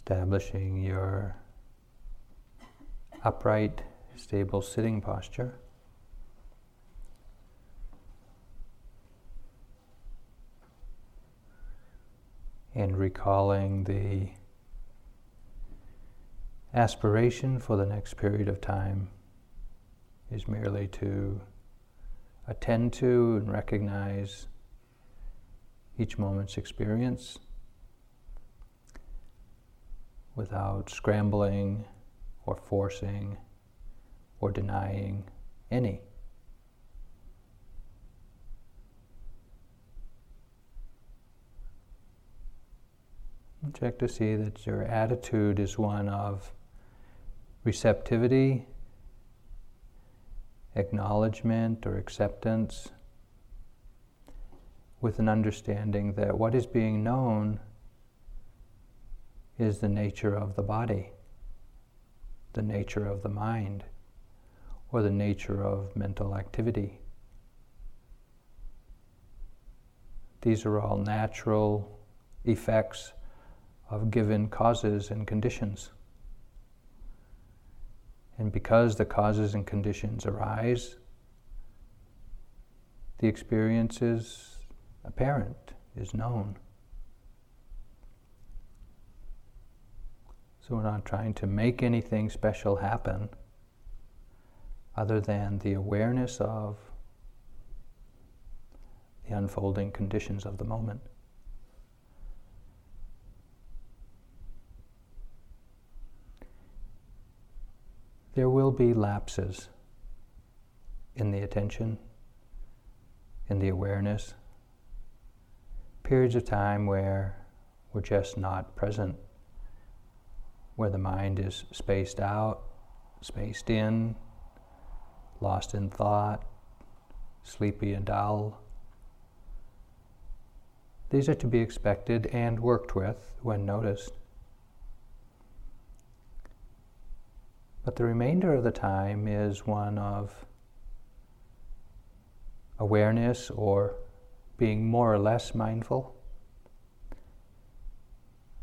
Establishing your upright, stable sitting posture. And recalling the aspiration for the next period of time is merely to attend to and recognize each moment's experience without scrambling or forcing or denying any. check to see that your attitude is one of receptivity, acknowledgement, or acceptance, with an understanding that what is being known is the nature of the body, the nature of the mind, or the nature of mental activity. These are all natural effects of given causes and conditions. And because the causes and conditions arise, the experience is apparent, is known. So we're not trying to make anything special happen other than the awareness of the unfolding conditions of the moment. There will be lapses in the attention, in the awareness, periods of time where we're just not present where the mind is spaced out, spaced in, lost in thought, sleepy and dull. These are to be expected and worked with when noticed. But the remainder of the time is one of awareness or being more or less mindful.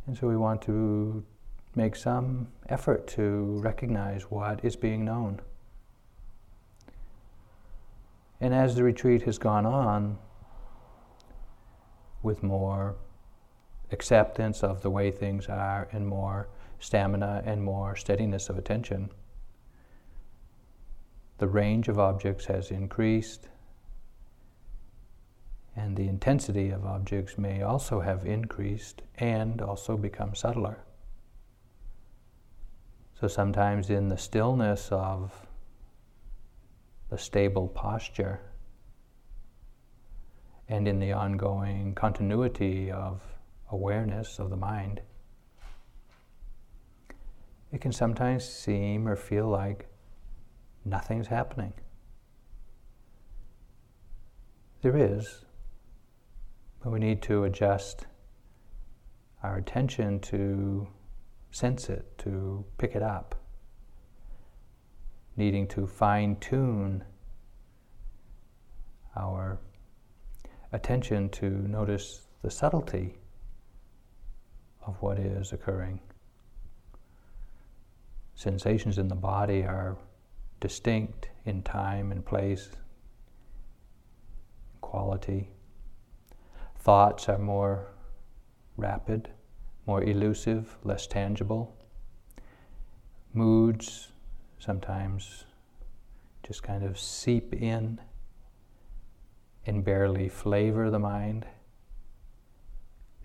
And so we want to make some effort to recognize what is being known. And as the retreat has gone on, with more acceptance of the way things are and more stamina and more steadiness of attention, the range of objects has increased, and the intensity of objects may also have increased and also become subtler. So sometimes in the stillness of the stable posture and in the ongoing continuity of awareness of the mind, it can sometimes seem or feel like nothing's happening. There is, but we need to adjust our attention to sense it, to pick it up, needing to fine tune our attention to notice the subtlety of what is occurring. Sensations in the body are distinct in time and place, quality. Thoughts are more rapid more elusive, less tangible. Moods sometimes just kind of seep in and barely flavor the mind.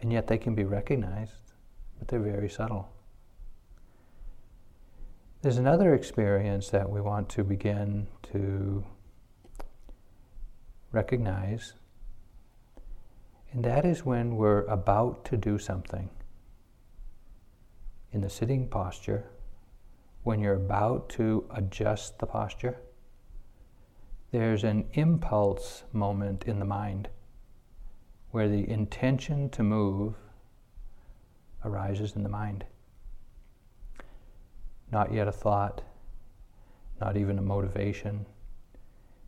And yet they can be recognized, but they're very subtle. There's another experience that we want to begin to recognize, and that is when we're about to do something in the sitting posture, when you're about to adjust the posture, there's an impulse moment in the mind where the intention to move arises in the mind. Not yet a thought, not even a motivation.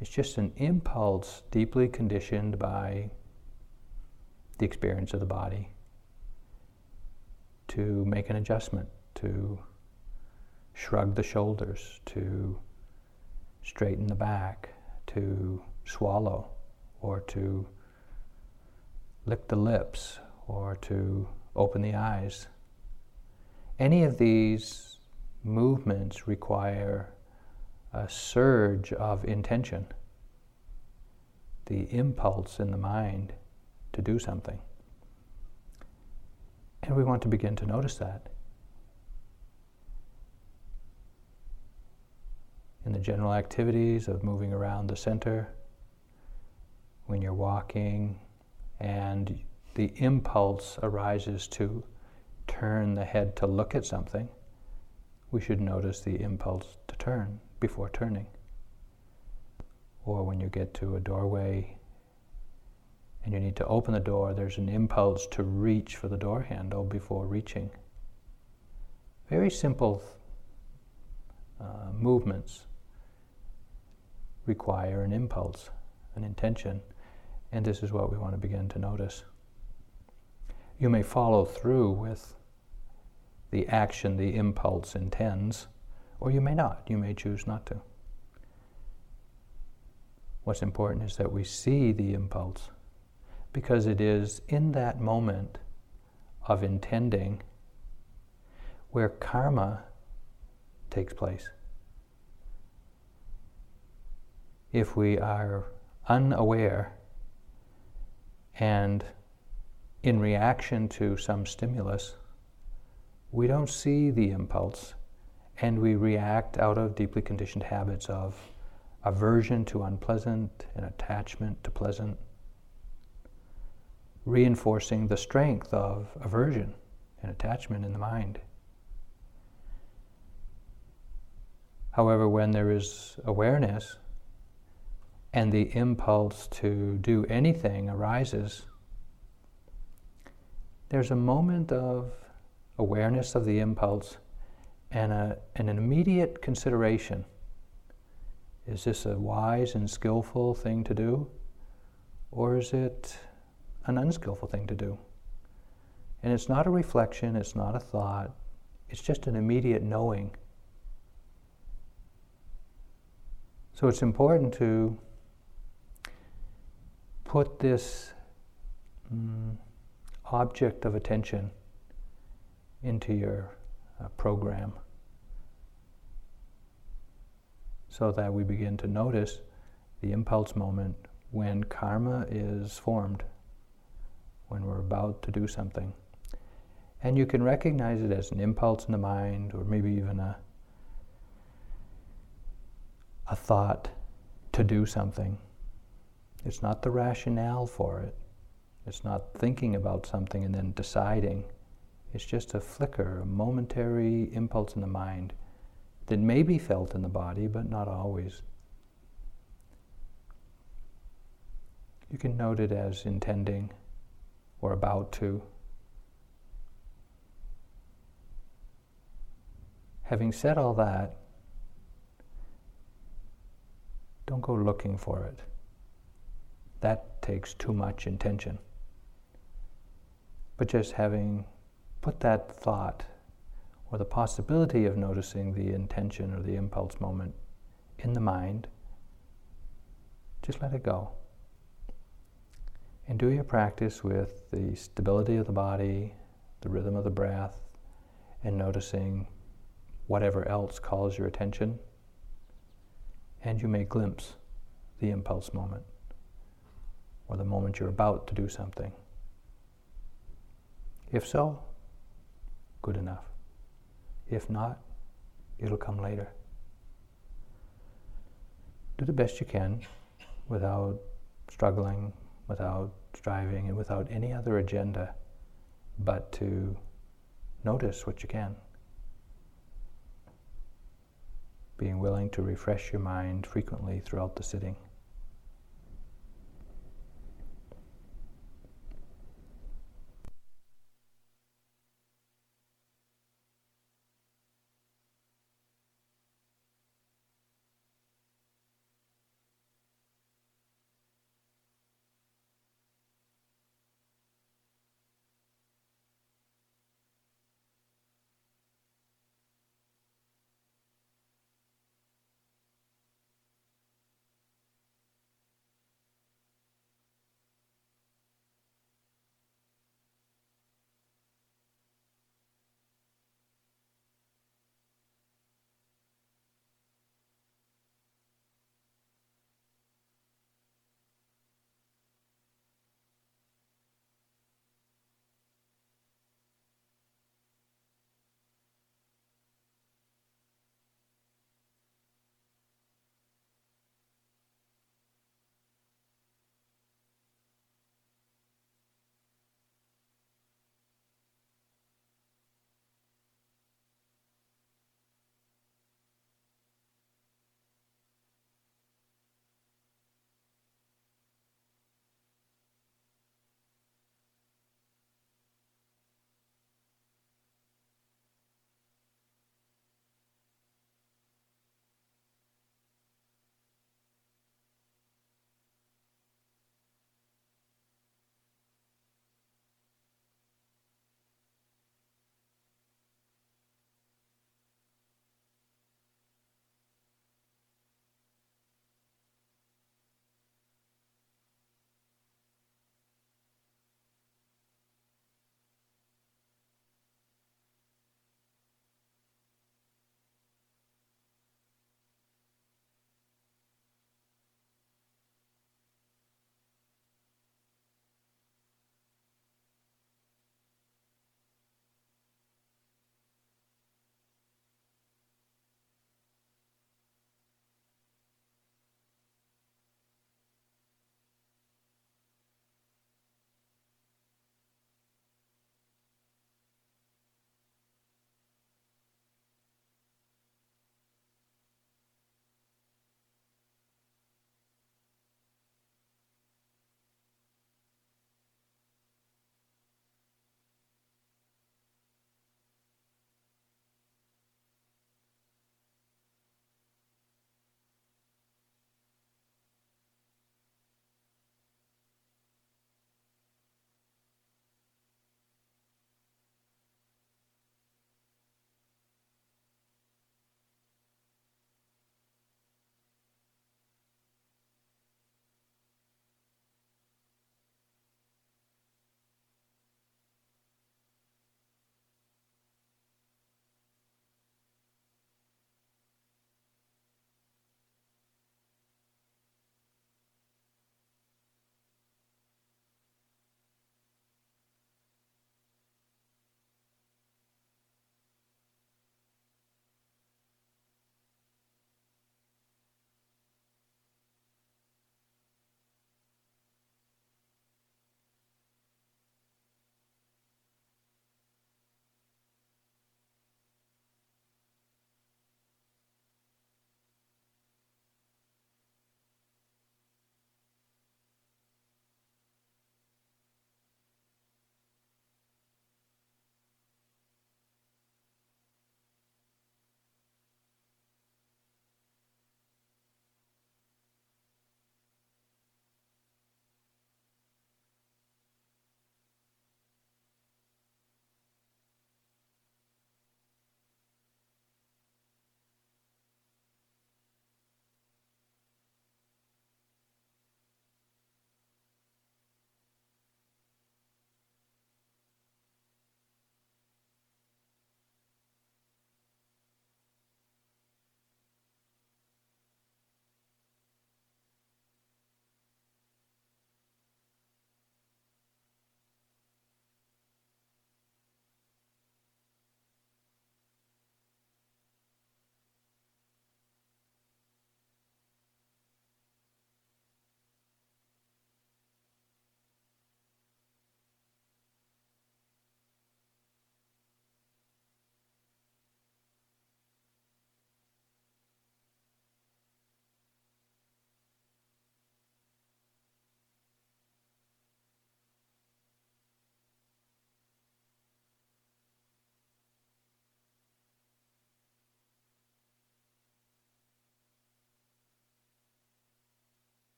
It's just an impulse deeply conditioned by the experience of the body to make an adjustment, to shrug the shoulders, to straighten the back, to swallow, or to lick the lips, or to open the eyes. Any of these movements require a surge of intention, the impulse in the mind to do something. And we want to begin to notice that. In the general activities of moving around the center, when you're walking and the impulse arises to turn the head to look at something, we should notice the impulse to turn before turning. Or when you get to a doorway and you need to open the door, there's an impulse to reach for the door handle before reaching. Very simple uh, movements require an impulse, an intention, and this is what we want to begin to notice. You may follow through with the action the impulse intends, or you may not. You may choose not to. What's important is that we see the impulse because it is in that moment of intending where karma takes place. If we are unaware and in reaction to some stimulus, we don't see the impulse and we react out of deeply conditioned habits of aversion to unpleasant and attachment to pleasant, reinforcing the strength of aversion and attachment in the mind. However, when there is awareness and the impulse to do anything arises, there's a moment of awareness of the impulse and, a, and an immediate consideration. Is this a wise and skillful thing to do? Or is it an unskillful thing to do? And it's not a reflection, it's not a thought, it's just an immediate knowing. So it's important to put this um, object of attention into your uh, program so that we begin to notice the impulse moment when karma is formed, when we're about to do something. And you can recognize it as an impulse in the mind or maybe even a, a thought to do something. It's not the rationale for it. It's not thinking about something and then deciding. It's just a flicker, a momentary impulse in the mind that may be felt in the body, but not always. You can note it as intending or about to. Having said all that, don't go looking for it. That takes too much intention. But just having put that thought or the possibility of noticing the intention or the impulse moment in the mind, just let it go. And do your practice with the stability of the body, the rhythm of the breath, and noticing whatever else calls your attention. And you may glimpse the impulse moment or the moment you're about to do something. If so, good enough. If not, it'll come later. Do the best you can without struggling, without striving, and without any other agenda, but to notice what you can. Being willing to refresh your mind frequently throughout the sitting.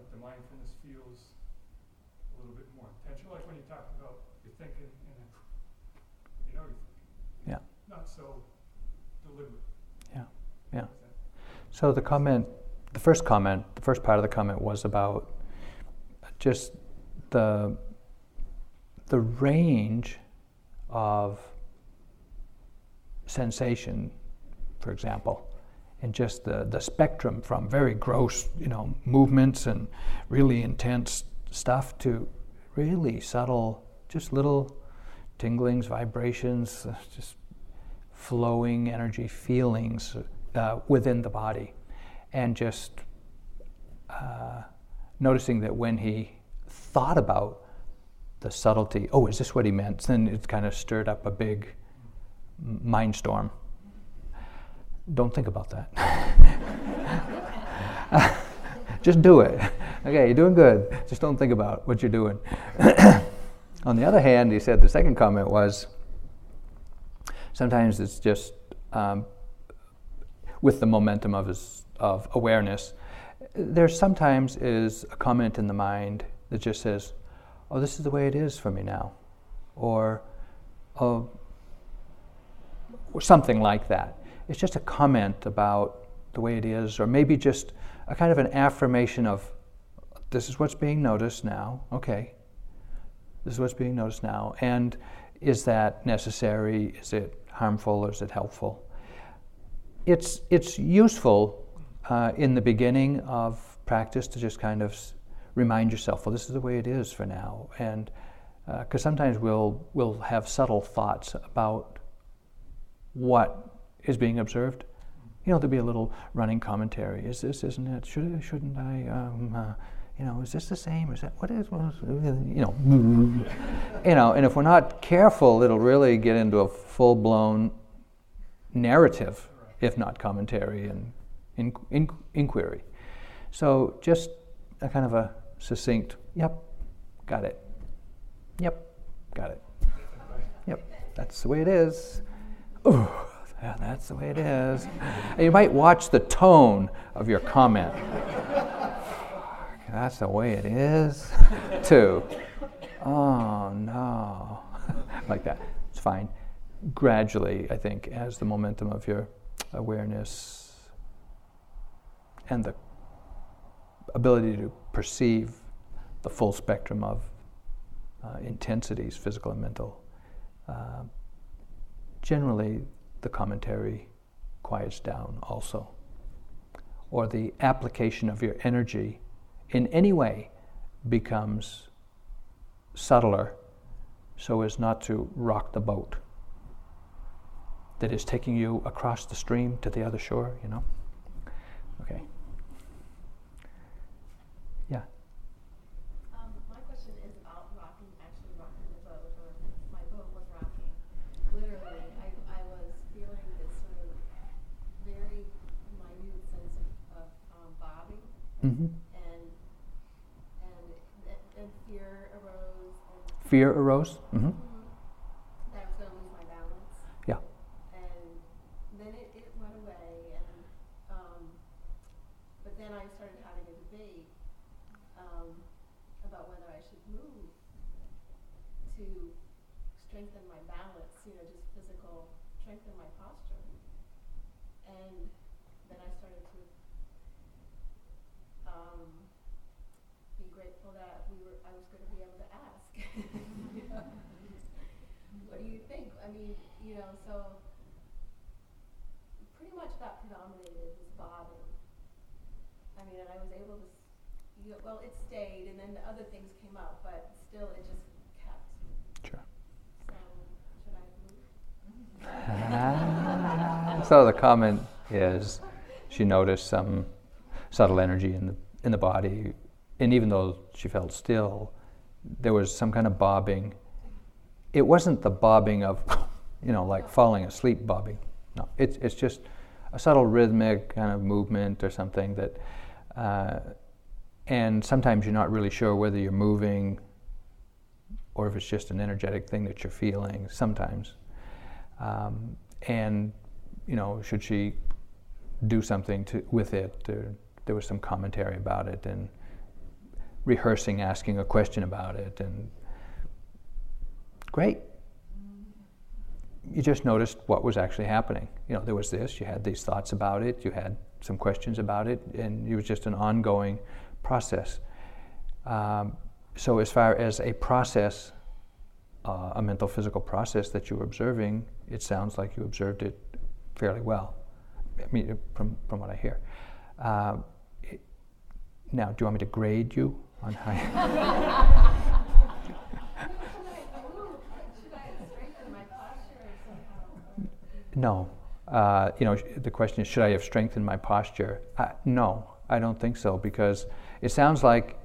Like the mindfulness feels a little bit more intentional? Like when you talked about you're thinking and then you know you're thinking. Yeah. Not so deliberate. Yeah, yeah. So the comment, the first comment, the first part of the comment was about just the the range of sensation, for example, and just the, the spectrum from very gross, you know, movements and really intense stuff to really subtle, just little tinglings, vibrations, uh, just flowing energy, feelings uh, within the body, and just uh, noticing that when he thought about the subtlety, oh, is this what he meant? Then it kind of stirred up a big mind storm. Don't think about that. Just do it. Okay, you're doing good. Just don't think about what you're doing. On the other hand, he said the second comment was sometimes it's just um, with the momentum of his of awareness. There sometimes is a comment in the mind that just says, "Oh, this is the way it is for me now," or "Oh," or something like that. It's just a comment about the way it is, or maybe just a kind of an affirmation of, "This is what's being noticed now." Okay, this is what's being noticed now, and is that necessary? Is it harmful or is it helpful? It's it's useful uh, in the beginning of practice to just kind of remind yourself, well, this is the way it is for now, and because sometimes we'll we'll have subtle thoughts about what is being observed. You know, there'll be a little running commentary. Is this, isn't it? Should shouldn't I? Um, uh, you know, is this the same? Is that what is? what is- You know, you know. And if we're not careful, it'll really get into a full-blown narrative, if not commentary and in, in, inquiry. So just a kind of a succinct, yep, got it. Yep, got it. Yep, that's the way it is. Ooh, yeah, that's the way it is. You might watch the tone of your comment. That's the way it is, too. Oh no, like that. It's fine. Gradually, I think, as the momentum of your awareness and the ability to perceive the full spectrum of uh, intensities, physical and mental, uh, generally the commentary quiets down also. Or the application of your energy in any way becomes subtler so as not to rock the boat that is taking you across the stream to the other shore, you know? Okay. Yeah. Um, my question is about rocking, actually rocking the boat, or my boat was rocking. Literally, I, I was feeling this sort of very minute sense of, of um, bobbing Mm-hmm. and, and, and fear Fear arose? Mm-hmm. Mhm. That I was gonna lose my balance. Yeah. And then it, it went away and, um, but then I started having a debate, um, about whether I should move to strengthen my balance, you know, just physical, strengthen my posture. And then I started to, um, be grateful that we were, I was gonna be able to ask. You know? What do you think? I mean, you know, so pretty much that predominated was bobbing. I mean, and I was able to, s- you know, well, it stayed, and then the other things came up, but still, it just kept. Sure. So, should I move? so the comment is she noticed some subtle energy in the in the body, and even though she felt still, there was some kind of bobbing. It wasn't the bobbing of, you know, like falling asleep bobbing. No, it's it's just a subtle rhythmic kind of movement or something that, uh, and sometimes you're not really sure whether you're moving or if it's just an energetic thing that you're feeling. Sometimes. Um, and you know, should she do something to, with it? There, there was some commentary about it and rehearsing, asking a question about it, and great. You just noticed what was actually happening. You know, there was this. You had these thoughts about it. You had some questions about it, and it was just an ongoing process. Um, so, as far as a process uh, a mental physical process that you were observing, it sounds like you observed it fairly well. I mean, from, from what I hear. Uh, now, do you want me to grade you on how? No. Uh, you know, the question is, should I have strengthened my posture? Uh, no, I don't think so because it sounds like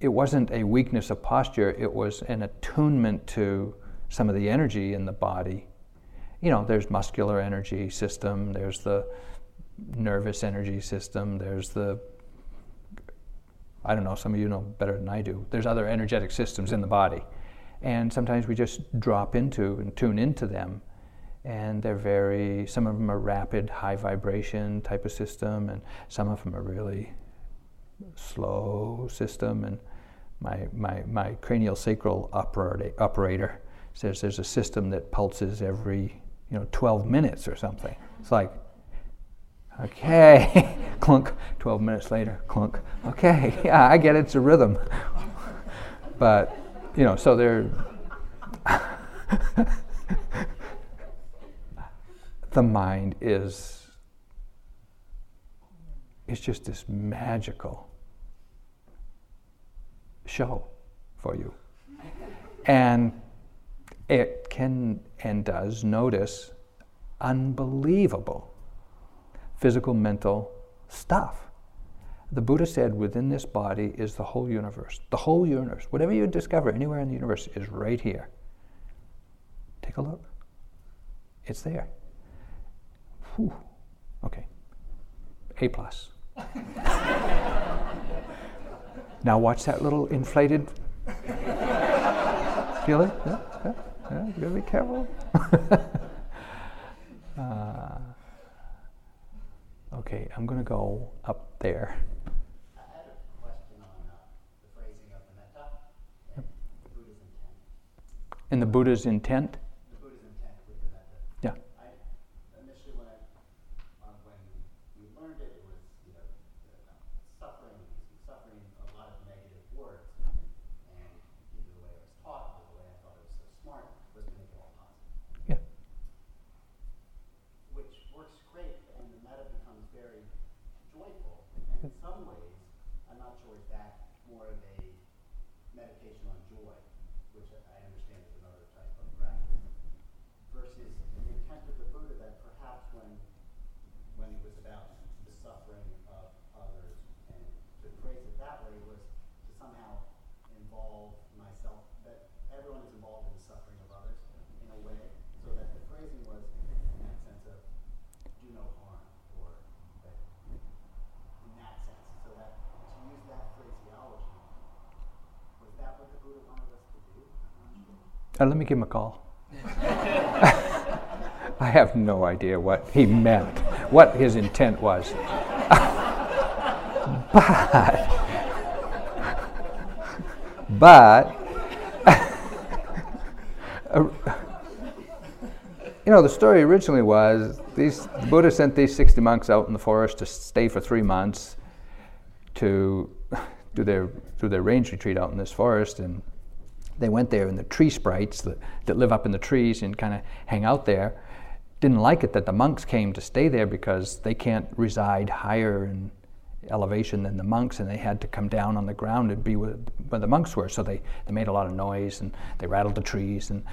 it wasn't a weakness of posture, it was an attunement to some of the energy in the body. You know, there's muscular energy system, there's the nervous energy system, there's the I don't know, some of you know better than I do. There's other energetic systems in the body. And sometimes we just drop into and tune into them. And they're very, some of them are rapid, high vibration type of system, and some of them are really slow system. And my, my, my cranial sacral operator, operator says there's a system that pulses every you know 12 minutes or something. It's like, okay, clunk. 12 minutes later, clunk. Okay, yeah, I get it. It's a rhythm. but you know, so they're. the mind is it's just this magical show for you. And it can and does notice unbelievable physical, mental stuff. The Buddha said within this body is the whole universe. The whole universe. Whatever you discover anywhere in the universe is right here. Take a look. It's there. Whew. Okay. A plus. now watch that little inflated feeling. Yeah, yeah, yeah. You gotta be careful. uh, okay, I'm gonna go up there. I had a question on uh, the phrasing of the metta and the Buddha's intent. And the Buddha's intent. The Buddha's intent with the metta. Yeah. I initially when I uh, when we learned it, it was you know uh, suffering, using suffering, a lot of negative words, and either the way I was taught or the way I thought it was so smart was to make it all positive. Yeah. which works great, and the metta becomes very joyful. And in some ways, I'm not sure if that more of a meditation on joy, which I I understand is another type of practice, versus the intent of the Buddha that perhaps when when it was about the suffering of others, and to phrase it that way was to somehow involve myself, that everyone is involved in the suffering of others in a way, so that the phrasing was in that sense of do no harm, or that in that sense, so that to use that phraseology, was that what the Buddha wanted Uh, let me give him a call. I have no idea what he meant, what his intent was. but, but, uh, you know, the story originally was these the Buddha sent these 60 monks out in the forest to stay for three months to do their do their rains retreat out in this forest and they went there and the tree sprites that, that live up in the trees and kind of hang out there didn't like it that the monks came to stay there because they can't reside higher in elevation than the monks and they had to come down on the ground and be where, where the monks were so they, they made a lot of noise and they rattled the trees and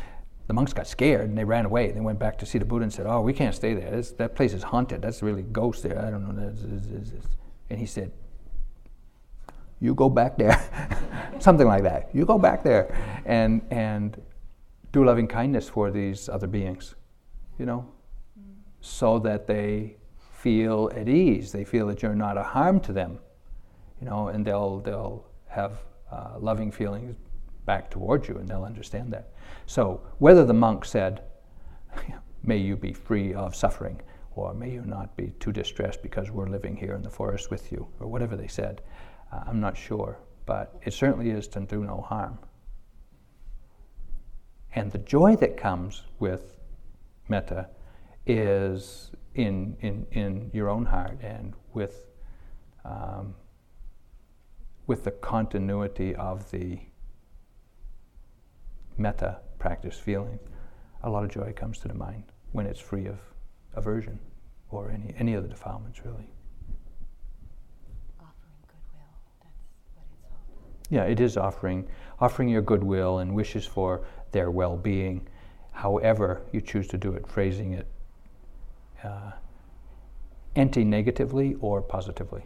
the monks got scared and they ran away. They went back to see the Buddha and said, "Oh, we can't stay there. That place is haunted. That's really ghosts there. I don't know." And he said, "You go back there, something like that. You go back there, and and do loving kindness for these other beings, you know, so that they feel at ease. They feel that you're not a harm to them, you know, and they'll they'll have uh, loving feelings back towards you, and they'll understand that." So, whether the monk said, May you be free of suffering, or may you not be too distressed because we're living here in the forest with you, or whatever they said, I'm not sure. But it certainly is to do no harm. And the joy that comes with metta is in, in, in your own heart and with, um, with the continuity of the metta practice feeling, a lot of joy comes to the mind when it's free of aversion or any, any other defilements, really. Offering goodwill, that's what it's all Yeah, it is offering, offering your goodwill and wishes for their well being, however you choose to do it, phrasing it uh, anti negatively or positively.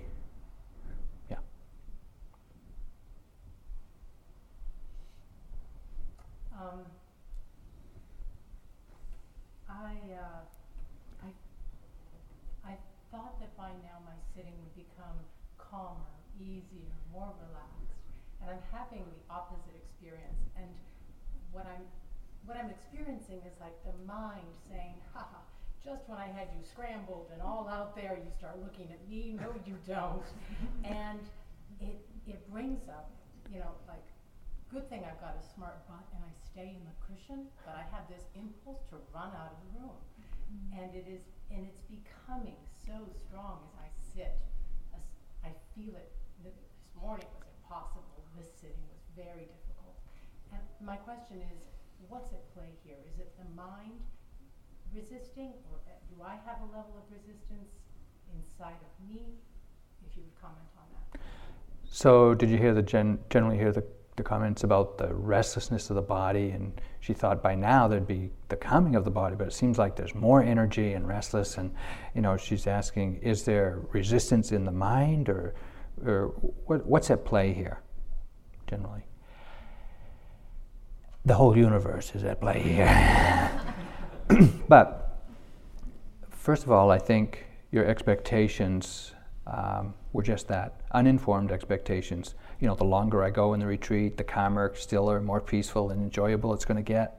what I'm experiencing is like the mind saying, "Ha! just when I had you scrambled and all out there, you start looking at me. No, you don't. and it, it brings up, you know, like, good thing I've got a smart butt and I stay in the cushion, but I have this impulse to run out of the room. Mm-hmm. And it is, and it's becoming so strong as I sit. As I feel it. This morning was impossible. This sitting was very difficult. And my question is, what's at play here? Is it the mind resisting, or uh, do I have a level of resistance inside of me? If you would comment on that. So, did you hear the gen- generally hear the, the comments about the restlessness of the body? And she thought by now there'd be the calming of the body, but it seems like there's more energy and restless. And you know, she's asking, is there resistance in the mind, or or what, what's at play here, generally? The whole universe is at play here. but first of all, I think your expectations um, were just that uninformed expectations. You know, the longer I go in the retreat, the calmer, stiller, more peaceful, and enjoyable it's going to get.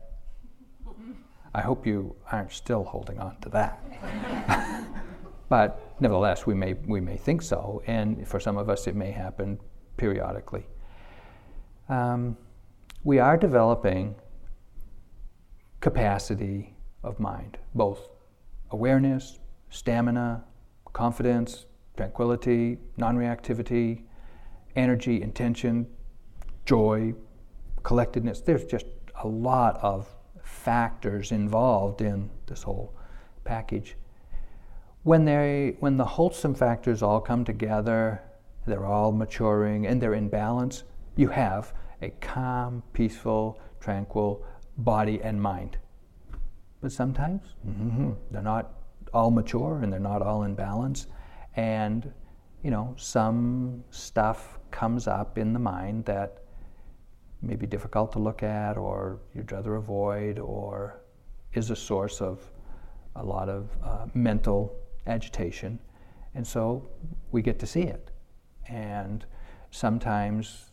I hope you aren't still holding on to that. but nevertheless, we may, we may think so, and for some of us, it may happen periodically. Um, we are developing capacity of mind, both awareness, stamina, confidence, tranquility, non reactivity, energy, intention, joy, collectedness. There's just a lot of factors involved in this whole package. When, they, when the wholesome factors all come together, they're all maturing and they're in balance, you have a calm, peaceful, tranquil body and mind. But sometimes mm-hmm, they're not all mature and they're not all in balance. And, you know, some stuff comes up in the mind that may be difficult to look at or you'd rather avoid or is a source of a lot of uh, mental agitation. And so we get to see it. And sometimes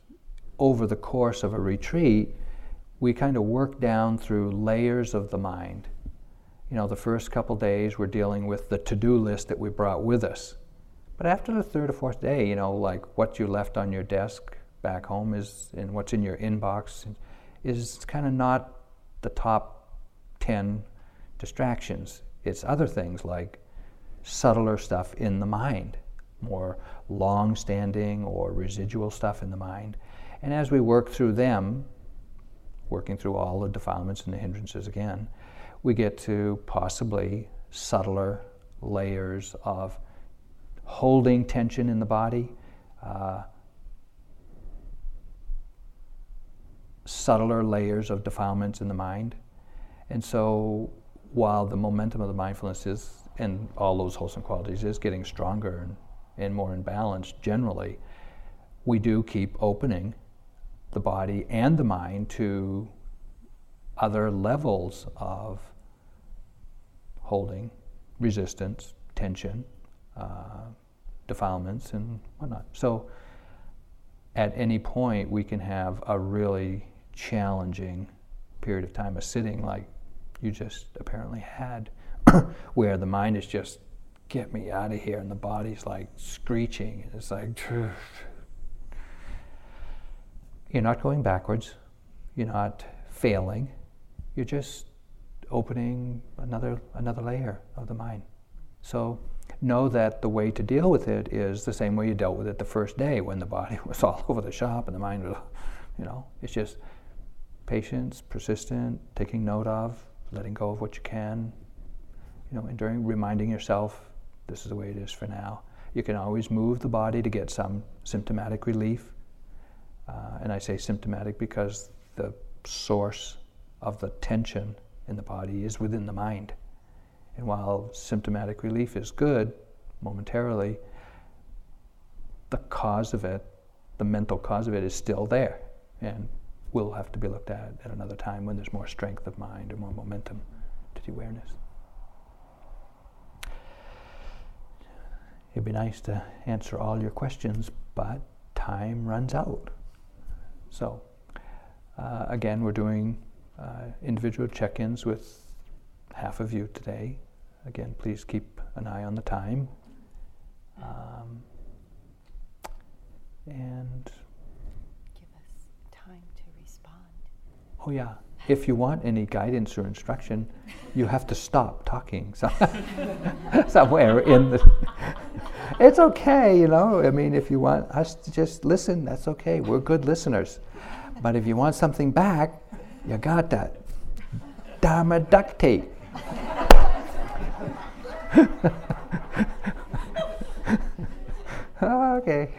over the course of a retreat, we kind of work down through layers of the mind. You know, the first couple days we're dealing with the to do list that we brought with us. But after the third or fourth day, you know, like what you left on your desk back home is, and what's in your inbox is kind of not the top 10 distractions. It's other things like subtler stuff in the mind, more long standing or residual stuff in the mind. And as we work through them, working through all the defilements and the hindrances again, we get to possibly subtler layers of holding tension in the body, uh, subtler layers of defilements in the mind. And so, while the momentum of the mindfulness is, and all those wholesome qualities, is getting stronger and, and more in balance generally, we do keep opening the body and the mind to other levels of holding, resistance, tension, uh, defilements, and whatnot. So, at any point, we can have a really challenging period of time of sitting like you just apparently had, where the mind is just, get me out of here, and the body's like screeching. It's like, you're not going backwards, you're not failing, you're just opening another, another layer of the mind. So know that the way to deal with it is the same way you dealt with it the first day when the body was all over the shop and the mind was, you know, it's just patience, persistent, taking note of, letting go of what you can, you know, enduring, reminding yourself this is the way it is for now. You can always move the body to get some symptomatic relief. Uh, and I say symptomatic because the source of the tension in the body is within the mind. And while symptomatic relief is good momentarily, the cause of it, the mental cause of it, is still there and will have to be looked at at another time when there's more strength of mind or more momentum to the awareness. It'd be nice to answer all your questions, but time runs out. So, uh, again, we're doing uh, individual check ins with half of you today. Again, please keep an eye on the time. Um, and Give us time to respond. oh, yeah, if you want any guidance or instruction, you have to stop talking so somewhere in the. it's okay, you know. I mean, if you want us to just listen, that's okay. We're good listeners. But if you want something back, you got that. Dharma duct tape. okay.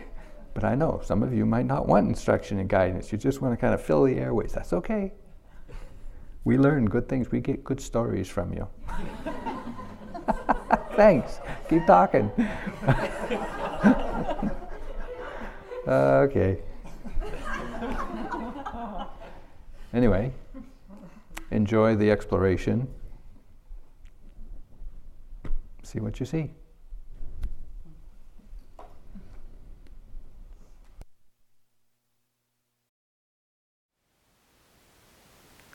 But I know some of you might not want instruction and guidance. You just want to kind of fill the airways. That's okay. We learn good things. We get good stories from you. Thanks. Keep talking. okay. Anyway, enjoy the exploration. See what you see.